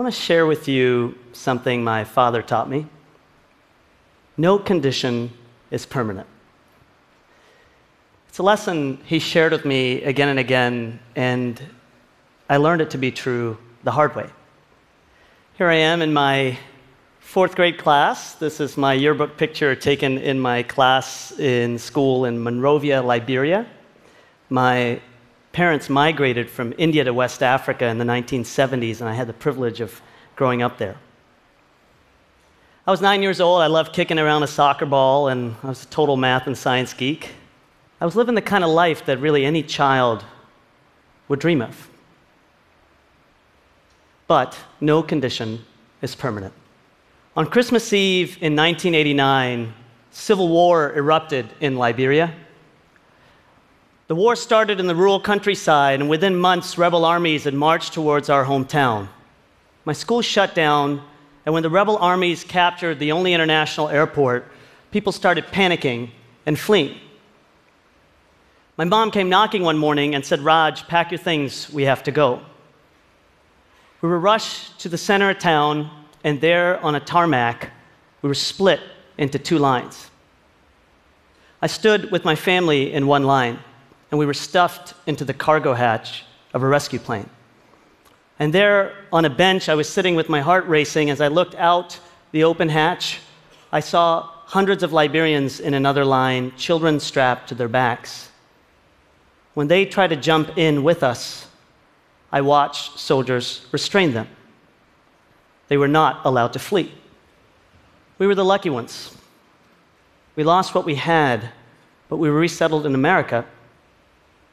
I want to share with you something my father taught me. No condition is permanent. It's a lesson he shared with me again and again, and I learned it to be true the hard way. Here I am in my fourth grade class. This is my yearbook picture taken in my class in school in Monrovia, Liberia. My parents migrated from India to West Africa in the 1970s, and I had the privilege of growing up there. I was nine years old. I loved kicking around a soccer ball, and I was a total math and science geek. I was living the kind of life that really any child would dream of. But no condition is permanent. On Christmas Eve in 1989, civil war erupted in Liberia. The war started in the rural countryside, and within months, rebel armies had marched towards our hometown. My school shut down, and when the rebel armies captured the only international airport, people started panicking and fleeing. My mom came knocking one morning and said, Raj, pack your things, we have to go. We were rushed to the center of town, and there on a tarmac, we were split into two lines. I stood with my family in one line and we were stuffed into the cargo hatch of a rescue plane. And there on a bench, I was sitting with my heart racing. As I looked out the open hatch, I saw hundreds of Liberians in another line, children strapped to their backs. When they tried to jump in with us, I watched soldiers restrain them. They were not allowed to flee. We were the lucky ones. We lost what we had, but we were resettled in America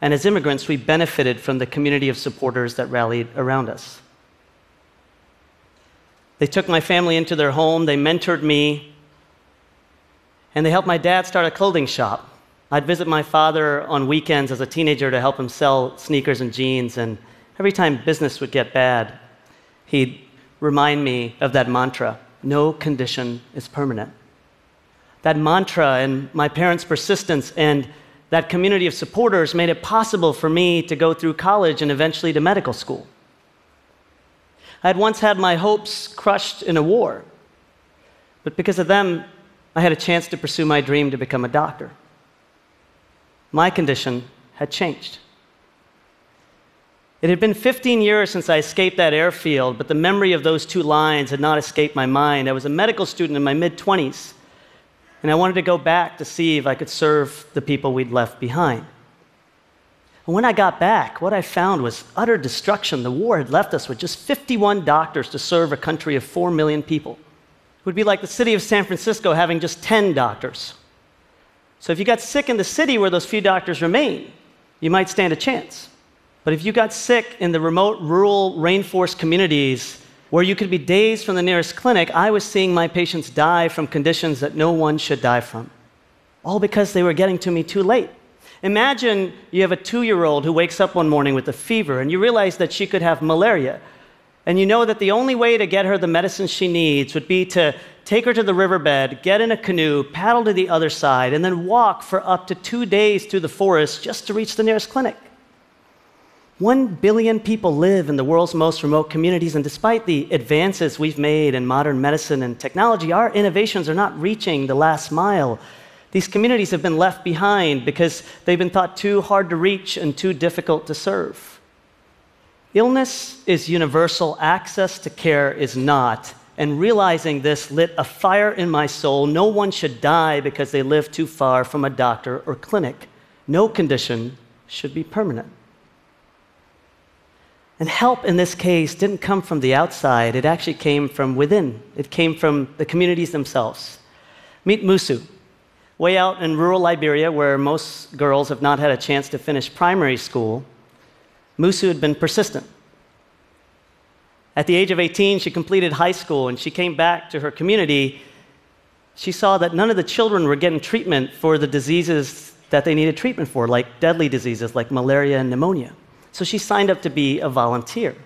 and as immigrants, we benefited from the community of supporters that rallied around us. They took my family into their home, they mentored me, and they helped my dad start a clothing shop. I'd visit my father on weekends as a teenager to help him sell sneakers and jeans, and every time business would get bad, he'd remind me of that mantra no condition is permanent. That mantra and my parents' persistence and that community of supporters made it possible for me to go through college and eventually to medical school. I had once had my hopes crushed in a war, but because of them, I had a chance to pursue my dream to become a doctor. My condition had changed. It had been 15 years since I escaped that airfield, but the memory of those two lines had not escaped my mind. I was a medical student in my mid 20s and I wanted to go back to see if I could serve the people we'd left behind. And when I got back, what I found was utter destruction. The war had left us with just 51 doctors to serve a country of 4 million people. It would be like the city of San Francisco having just 10 doctors. So if you got sick in the city where those few doctors remain, you might stand a chance. But if you got sick in the remote rural rainforest communities where you could be days from the nearest clinic, I was seeing my patients die from conditions that no one should die from, all because they were getting to me too late. Imagine you have a two year old who wakes up one morning with a fever and you realize that she could have malaria. And you know that the only way to get her the medicine she needs would be to take her to the riverbed, get in a canoe, paddle to the other side, and then walk for up to two days through the forest just to reach the nearest clinic. One billion people live in the world's most remote communities, and despite the advances we've made in modern medicine and technology, our innovations are not reaching the last mile. These communities have been left behind because they've been thought too hard to reach and too difficult to serve. Illness is universal, access to care is not. And realizing this lit a fire in my soul. No one should die because they live too far from a doctor or clinic. No condition should be permanent. And help in this case didn't come from the outside, it actually came from within. It came from the communities themselves. Meet Musu, way out in rural Liberia, where most girls have not had a chance to finish primary school. Musu had been persistent. At the age of 18, she completed high school and she came back to her community. She saw that none of the children were getting treatment for the diseases that they needed treatment for, like deadly diseases like malaria and pneumonia. So she signed up to be a volunteer.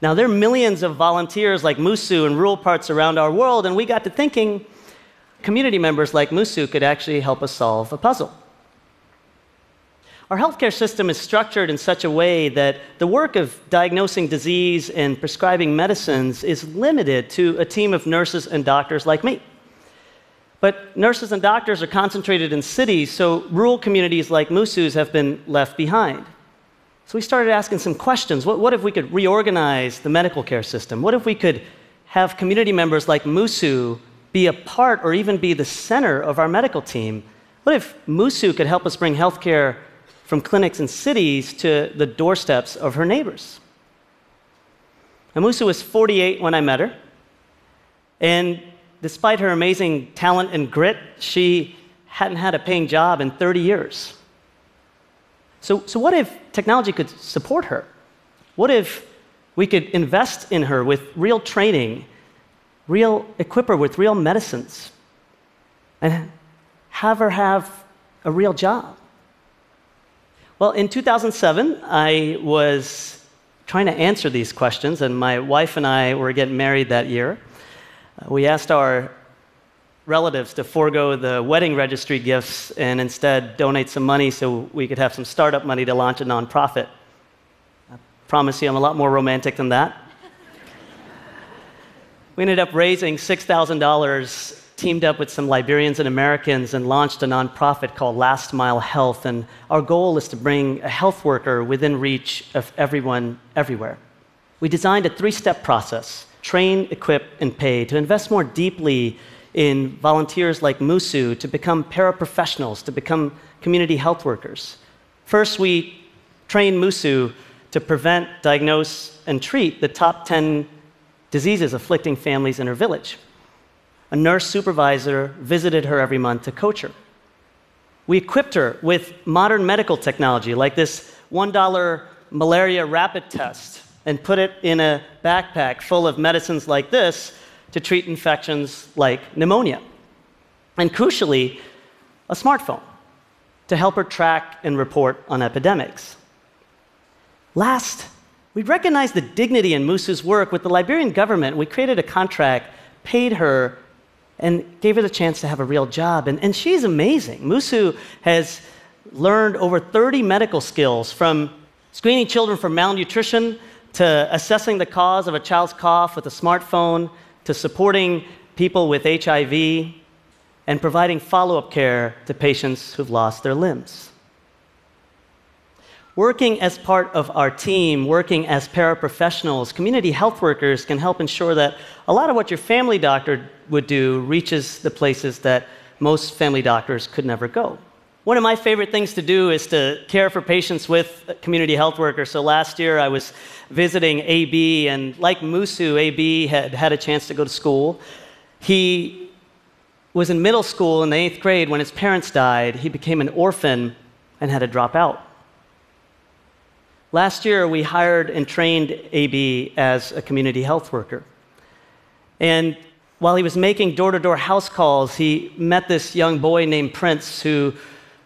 Now, there are millions of volunteers like Musu in rural parts around our world, and we got to thinking community members like Musu could actually help us solve a puzzle. Our healthcare system is structured in such a way that the work of diagnosing disease and prescribing medicines is limited to a team of nurses and doctors like me. But nurses and doctors are concentrated in cities, so rural communities like Musu's have been left behind. So we started asking some questions. What, what, if we could reorganize the medical care system? What if we could have community members like Musu be a part or even be the center of our medical team? What if Musu could help us bring healthcare from clinics in cities to the doorsteps of her neighbors? And Musu was 48 when I met her. And despite her amazing talent and grit, she hadn't had a paying job in 30 years. So, so what if technology could support her? What if we could invest in her with real training, real equip her with real medicines, and have her have a real job? Well, in 2007, I was trying to answer these questions, and my wife and I were getting married that year. We asked our relatives to forego the wedding registry gifts and instead donate some money so we could have some startup money to launch a nonprofit. I promise you, I'm a lot more romantic than that. we ended up raising $6,000, teamed up with some Liberians and Americans, and launched a nonprofit called Last Mile Health. And our goal is to bring a health worker within reach of everyone everywhere. We designed a three step process train, equip, and pay to invest more deeply in volunteers like Musu to become paraprofessionals, to become community health workers. First, we train Musu to prevent, diagnose, and treat the top 10 diseases afflicting families in her village. A nurse supervisor visited her every month to coach her. We equipped her with modern medical technology like this $1 malaria rapid test and put it in a backpack full of medicines like this to treat infections like pneumonia. And crucially, a smartphone to help her track and report on epidemics. Last, we recognized the dignity in Musu's work with the Liberian government. We created a contract, paid her, and gave her the chance to have a real job. And, and she's amazing. Musu has learned over 30 medical skills from screening children for malnutrition to assessing the cause of a child's cough with a smartphone to supporting people with HIV and providing follow up care to patients who've lost their limbs. Working as part of our team, working as paraprofessionals, community health workers can help ensure that a lot of what your family doctor would do reaches the places that most family doctors could never go. One of my favorite things to do is to care for patients with community health workers. So last year I was visiting AB, and like Musu, AB had had a chance to go to school. He was in middle school in the eighth grade when his parents died. He became an orphan and had to drop out. Last year, we hired and trained AB as a community health worker. And while he was making door to door house calls, he met this young boy named Prince who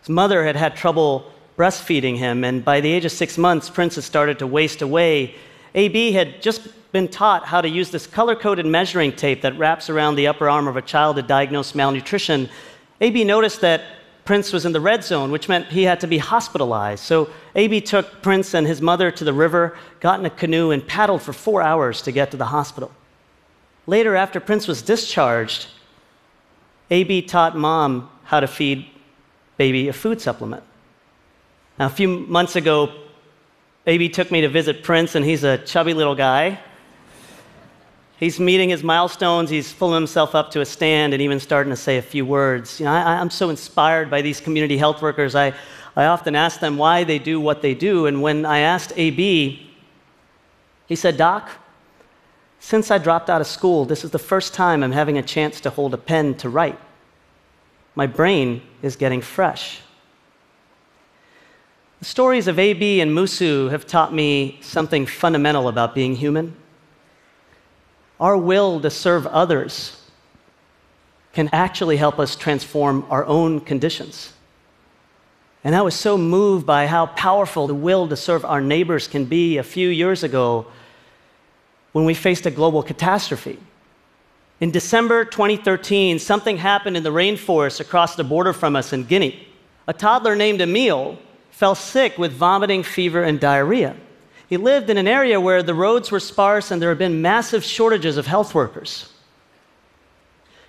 his mother had had trouble breastfeeding him, and by the age of six months, Prince had started to waste away. AB had just been taught how to use this color coded measuring tape that wraps around the upper arm of a child to diagnose malnutrition. AB noticed that Prince was in the red zone, which meant he had to be hospitalized. So AB took Prince and his mother to the river, got in a canoe, and paddled for four hours to get to the hospital. Later, after Prince was discharged, AB taught mom how to feed baby a food supplement. Now, a few months ago, AB took me to visit Prince, and he's a chubby little guy. He's meeting his milestones, he's pulling himself up to a stand and even starting to say a few words. You know, I, am so inspired by these community health workers. I, I often ask them why they do what they do. And when I asked AB, he said, Doc, since I dropped out of school, this is the first time I'm having a chance to hold a pen to write my brain is getting fresh. The stories of AB and Musu have taught me something fundamental about being human. Our will to serve others can actually help us transform our own conditions. And I was so moved by how powerful the will to serve our neighbors can be a few years ago when we faced a global catastrophe. In December 2013, something happened in the rainforest across the border from us in Guinea. A toddler named Emil fell sick with vomiting, fever, and diarrhea. He lived in an area where the roads were sparse and there had been massive shortages of health workers.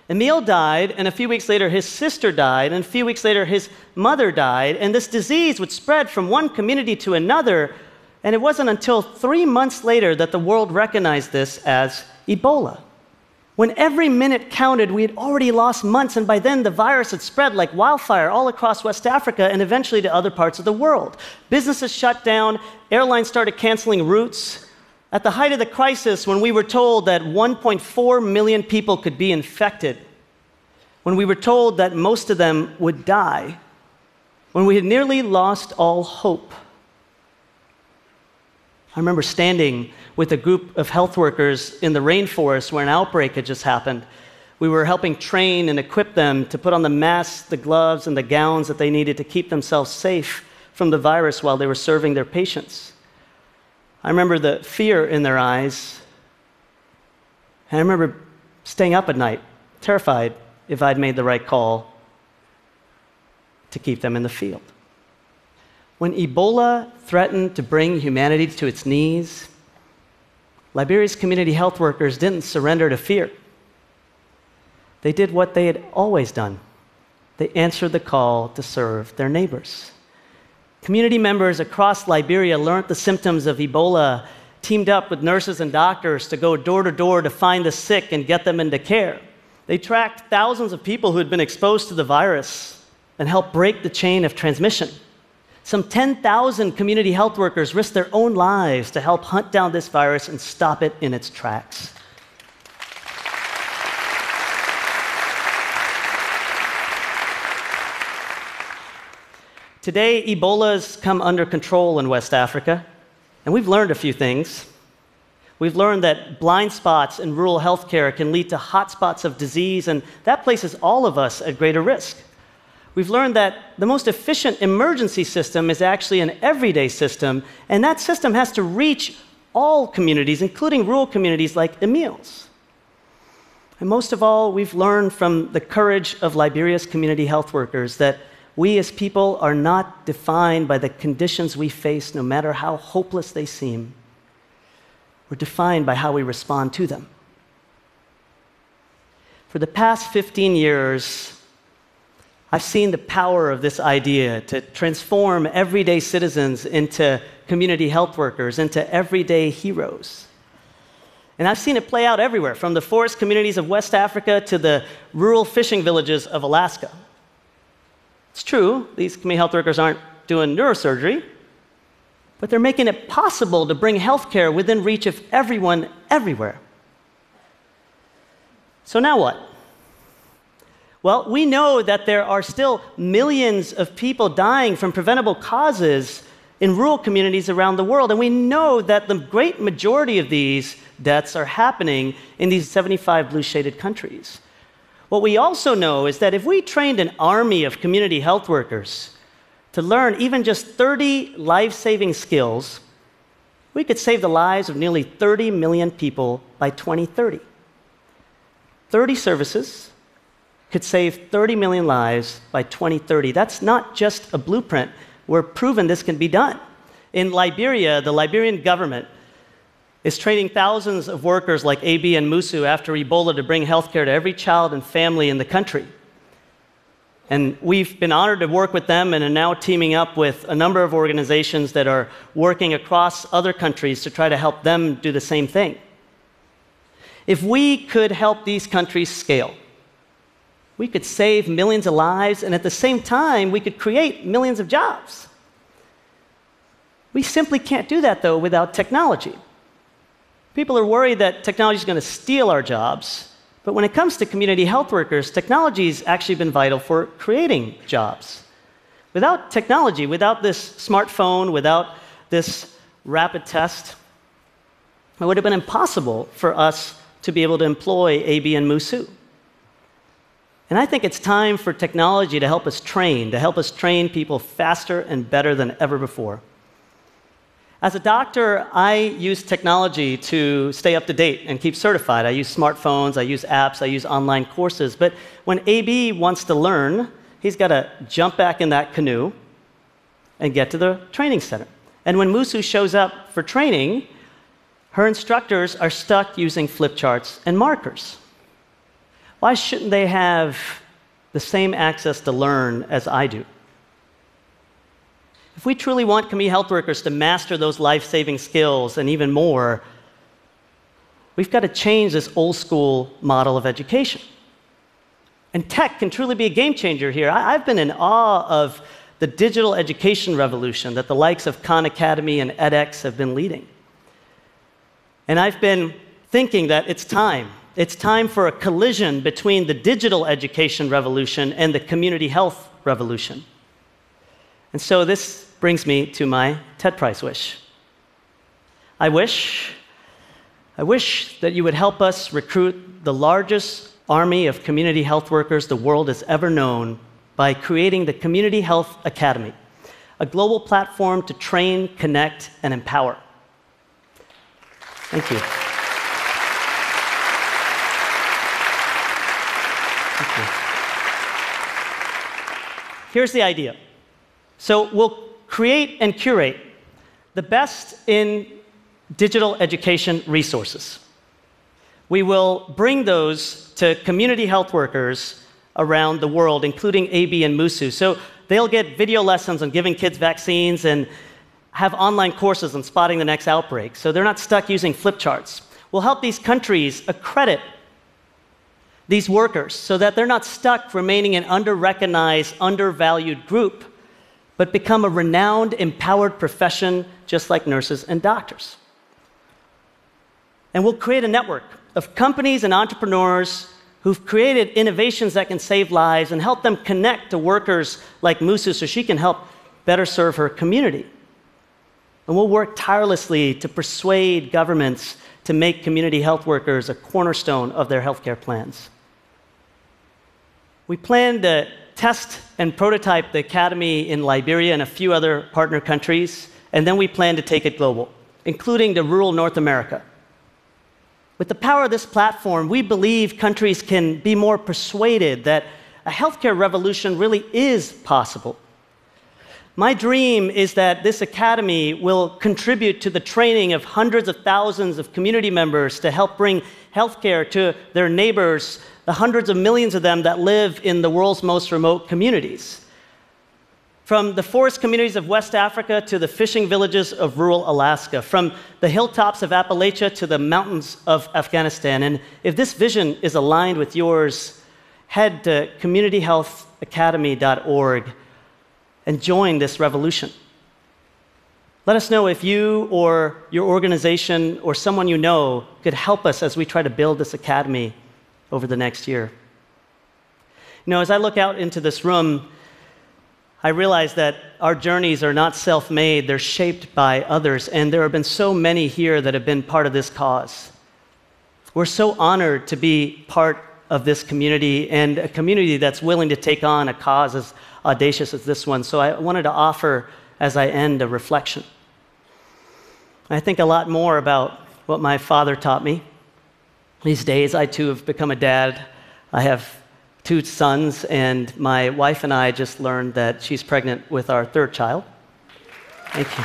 Emil died, and a few weeks later, his sister died, and a few weeks later, his mother died, and this disease would spread from one community to another. And it wasn't until three months later that the world recognized this as Ebola. When every minute counted, we had already lost months, and by then the virus had spread like wildfire all across West Africa and eventually to other parts of the world. Businesses shut down, airlines started canceling routes. At the height of the crisis, when we were told that 1.4 million people could be infected, when we were told that most of them would die, when we had nearly lost all hope, I remember standing with a group of health workers in the rainforest where an outbreak had just happened. We were helping train and equip them to put on the masks, the gloves, and the gowns that they needed to keep themselves safe from the virus while they were serving their patients. I remember the fear in their eyes. And I remember staying up at night, terrified if I'd made the right call to keep them in the field. When Ebola threatened to bring humanity to its knees, Liberia's community health workers didn't surrender to fear. They did what they had always done they answered the call to serve their neighbors. Community members across Liberia learned the symptoms of Ebola, teamed up with nurses and doctors to go door to door to find the sick and get them into care. They tracked thousands of people who had been exposed to the virus and helped break the chain of transmission. Some 10,000 community health workers risked their own lives to help hunt down this virus and stop it in its tracks. Today, Ebola's come under control in West Africa, and we've learned a few things. We've learned that blind spots in rural healthcare can lead to hotspots of disease, and that places all of us at greater risk we've learned that the most efficient emergency system is actually an everyday system, and that system has to reach all communities, including rural communities like Emil's. And most of all, we've learned from the courage of Liberia's community health workers that we as people are not defined by the conditions we face, no matter how hopeless they seem. We're defined by how we respond to them. For the past 15 years, I've seen the power of this idea to transform everyday citizens into community health workers, into everyday heroes. And I've seen it play out everywhere, from the forest communities of West Africa to the rural fishing villages of Alaska. It's true, these community health workers aren't doing neurosurgery, but they're making it possible to bring healthcare within reach of everyone everywhere. So now what? Well, we know that there are still millions of people dying from preventable causes in rural communities around the world. And we know that the great majority of these deaths are happening in these 75 blue shaded countries. What we also know is that if we trained an army of community health workers to learn even just 30 life saving skills, we could save the lives of nearly 30 million people by 2030. 30 services could save 30 million lives by 2030. That's not just a blueprint. We're proven this can be done. In Liberia, the Liberian government is training thousands of workers like AB and Musu after Ebola to bring healthcare to every child and family in the country. And we've been honored to work with them and are now teaming up with a number of organizations that are working across other countries to try to help them do the same thing. If we could help these countries scale, we could save millions of lives, and at the same time, we could create millions of jobs. We simply can't do that, though, without technology. People are worried that technology is going to steal our jobs, but when it comes to community health workers, technology has actually been vital for creating jobs. Without technology, without this smartphone, without this rapid test, it would have been impossible for us to be able to employ AB and Musu. And I think it's time for technology to help us train, to help us train people faster and better than ever before. As a doctor, I use technology to stay up to date and keep certified. I use smartphones, I use apps, I use online courses. But when AB wants to learn, he's got to jump back in that canoe, and get to the training center. And when Musu shows up for training, her instructors are stuck using flip charts and markers. Why shouldn't they have the same access to learn as I do? If we truly want community health workers to master those life saving skills and even more, we've got to change this old school model of education. And tech can truly be a game changer here. I, have been in awe of the digital education revolution that the likes of Khan Academy and edX have been leading. And I've been thinking that it's time. It's time for a collision between the digital education revolution and the community health revolution. And so this brings me to my TED Prize wish. I wish, I wish that you would help us recruit the largest army of community health workers the world has ever known by creating the Community Health Academy, a global platform to train, connect, and empower. Thank you. Thank you. Here's the idea. So we'll create and curate the best in digital education resources. We will bring those to community health workers around the world, including AB and Musu. So they'll get video lessons on giving kids vaccines and have online courses on spotting the next outbreak. So they're not stuck using flip charts. We'll help these countries accredit these workers so that they're not stuck remaining an under recognized, undervalued group, but become a renowned, empowered profession just like nurses and doctors. And we'll create a network of companies and entrepreneurs who've created innovations that can save lives and help them connect to workers like Musu so she can help better serve her community. And we'll work tirelessly to persuade governments to make community health workers a cornerstone of their healthcare plans. We plan to test and prototype the Academy in Liberia and a few other partner countries, and then we plan to take it global, including to rural North America. With the power of this platform, we believe countries can be more persuaded that a healthcare revolution really is possible. My dream is that this academy will contribute to the training of hundreds of thousands of community members to help bring healthcare to their neighbors, the hundreds of millions of them that live in the world's most remote communities. From the forest communities of West Africa to the fishing villages of rural Alaska, from the hilltops of Appalachia to the mountains of Afghanistan. And if this vision is aligned with yours, head to communityhealthacademy.org and join this revolution. Let us know if you or your organization or someone you know could help us as we try to build this academy over the next year. You know, as I look out into this room, I realize that our journeys are not self made, they're shaped by others. And there have been so many here that have been part of this cause. We're so honored to be part of this community and a community that's willing to take on a cause as audacious as this one. So I wanted to offer, as I end, a reflection. I think a lot more about what my father taught me. These days, I too have become a dad. I have two sons, and my wife and I just learned that she's pregnant with our third child. Thank you.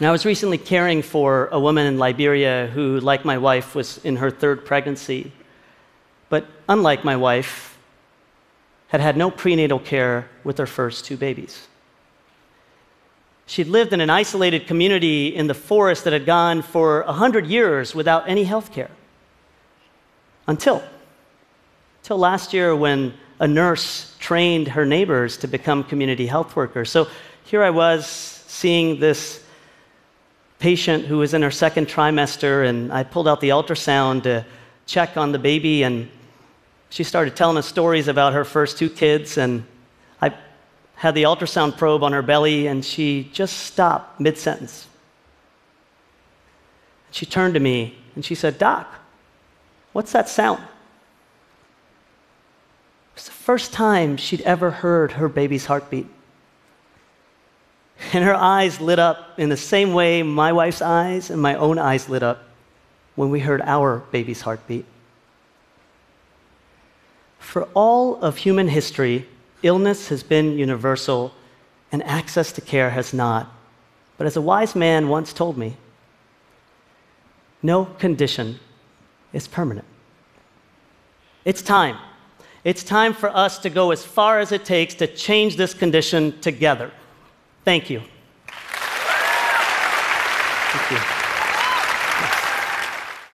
Now, I was recently caring for a woman in Liberia who, like my wife, was in her third pregnancy, but unlike my wife, had had no prenatal care with her first two babies. She'd lived in an isolated community in the forest that had gone for 100 years without any health care. Until, until last year when a nurse trained her neighbors to become community health workers. So here I was seeing this patient who was in her second trimester, and I pulled out the ultrasound to check on the baby, and she started telling us stories about her first two kids, and had the ultrasound probe on her belly, and she just stopped mid sentence. She turned to me and she said, Doc, What's that sound? It was the first time she'd ever heard her baby's heartbeat. And her eyes lit up in the same way my wife's eyes and my own eyes lit up when we heard our baby's heartbeat. For all of human history, Illness has been universal, and access to care has not. But as a wise man once told me, no condition is permanent. It's time. It's time for us to go as far as it takes to change this condition together. Thank you. Thank you.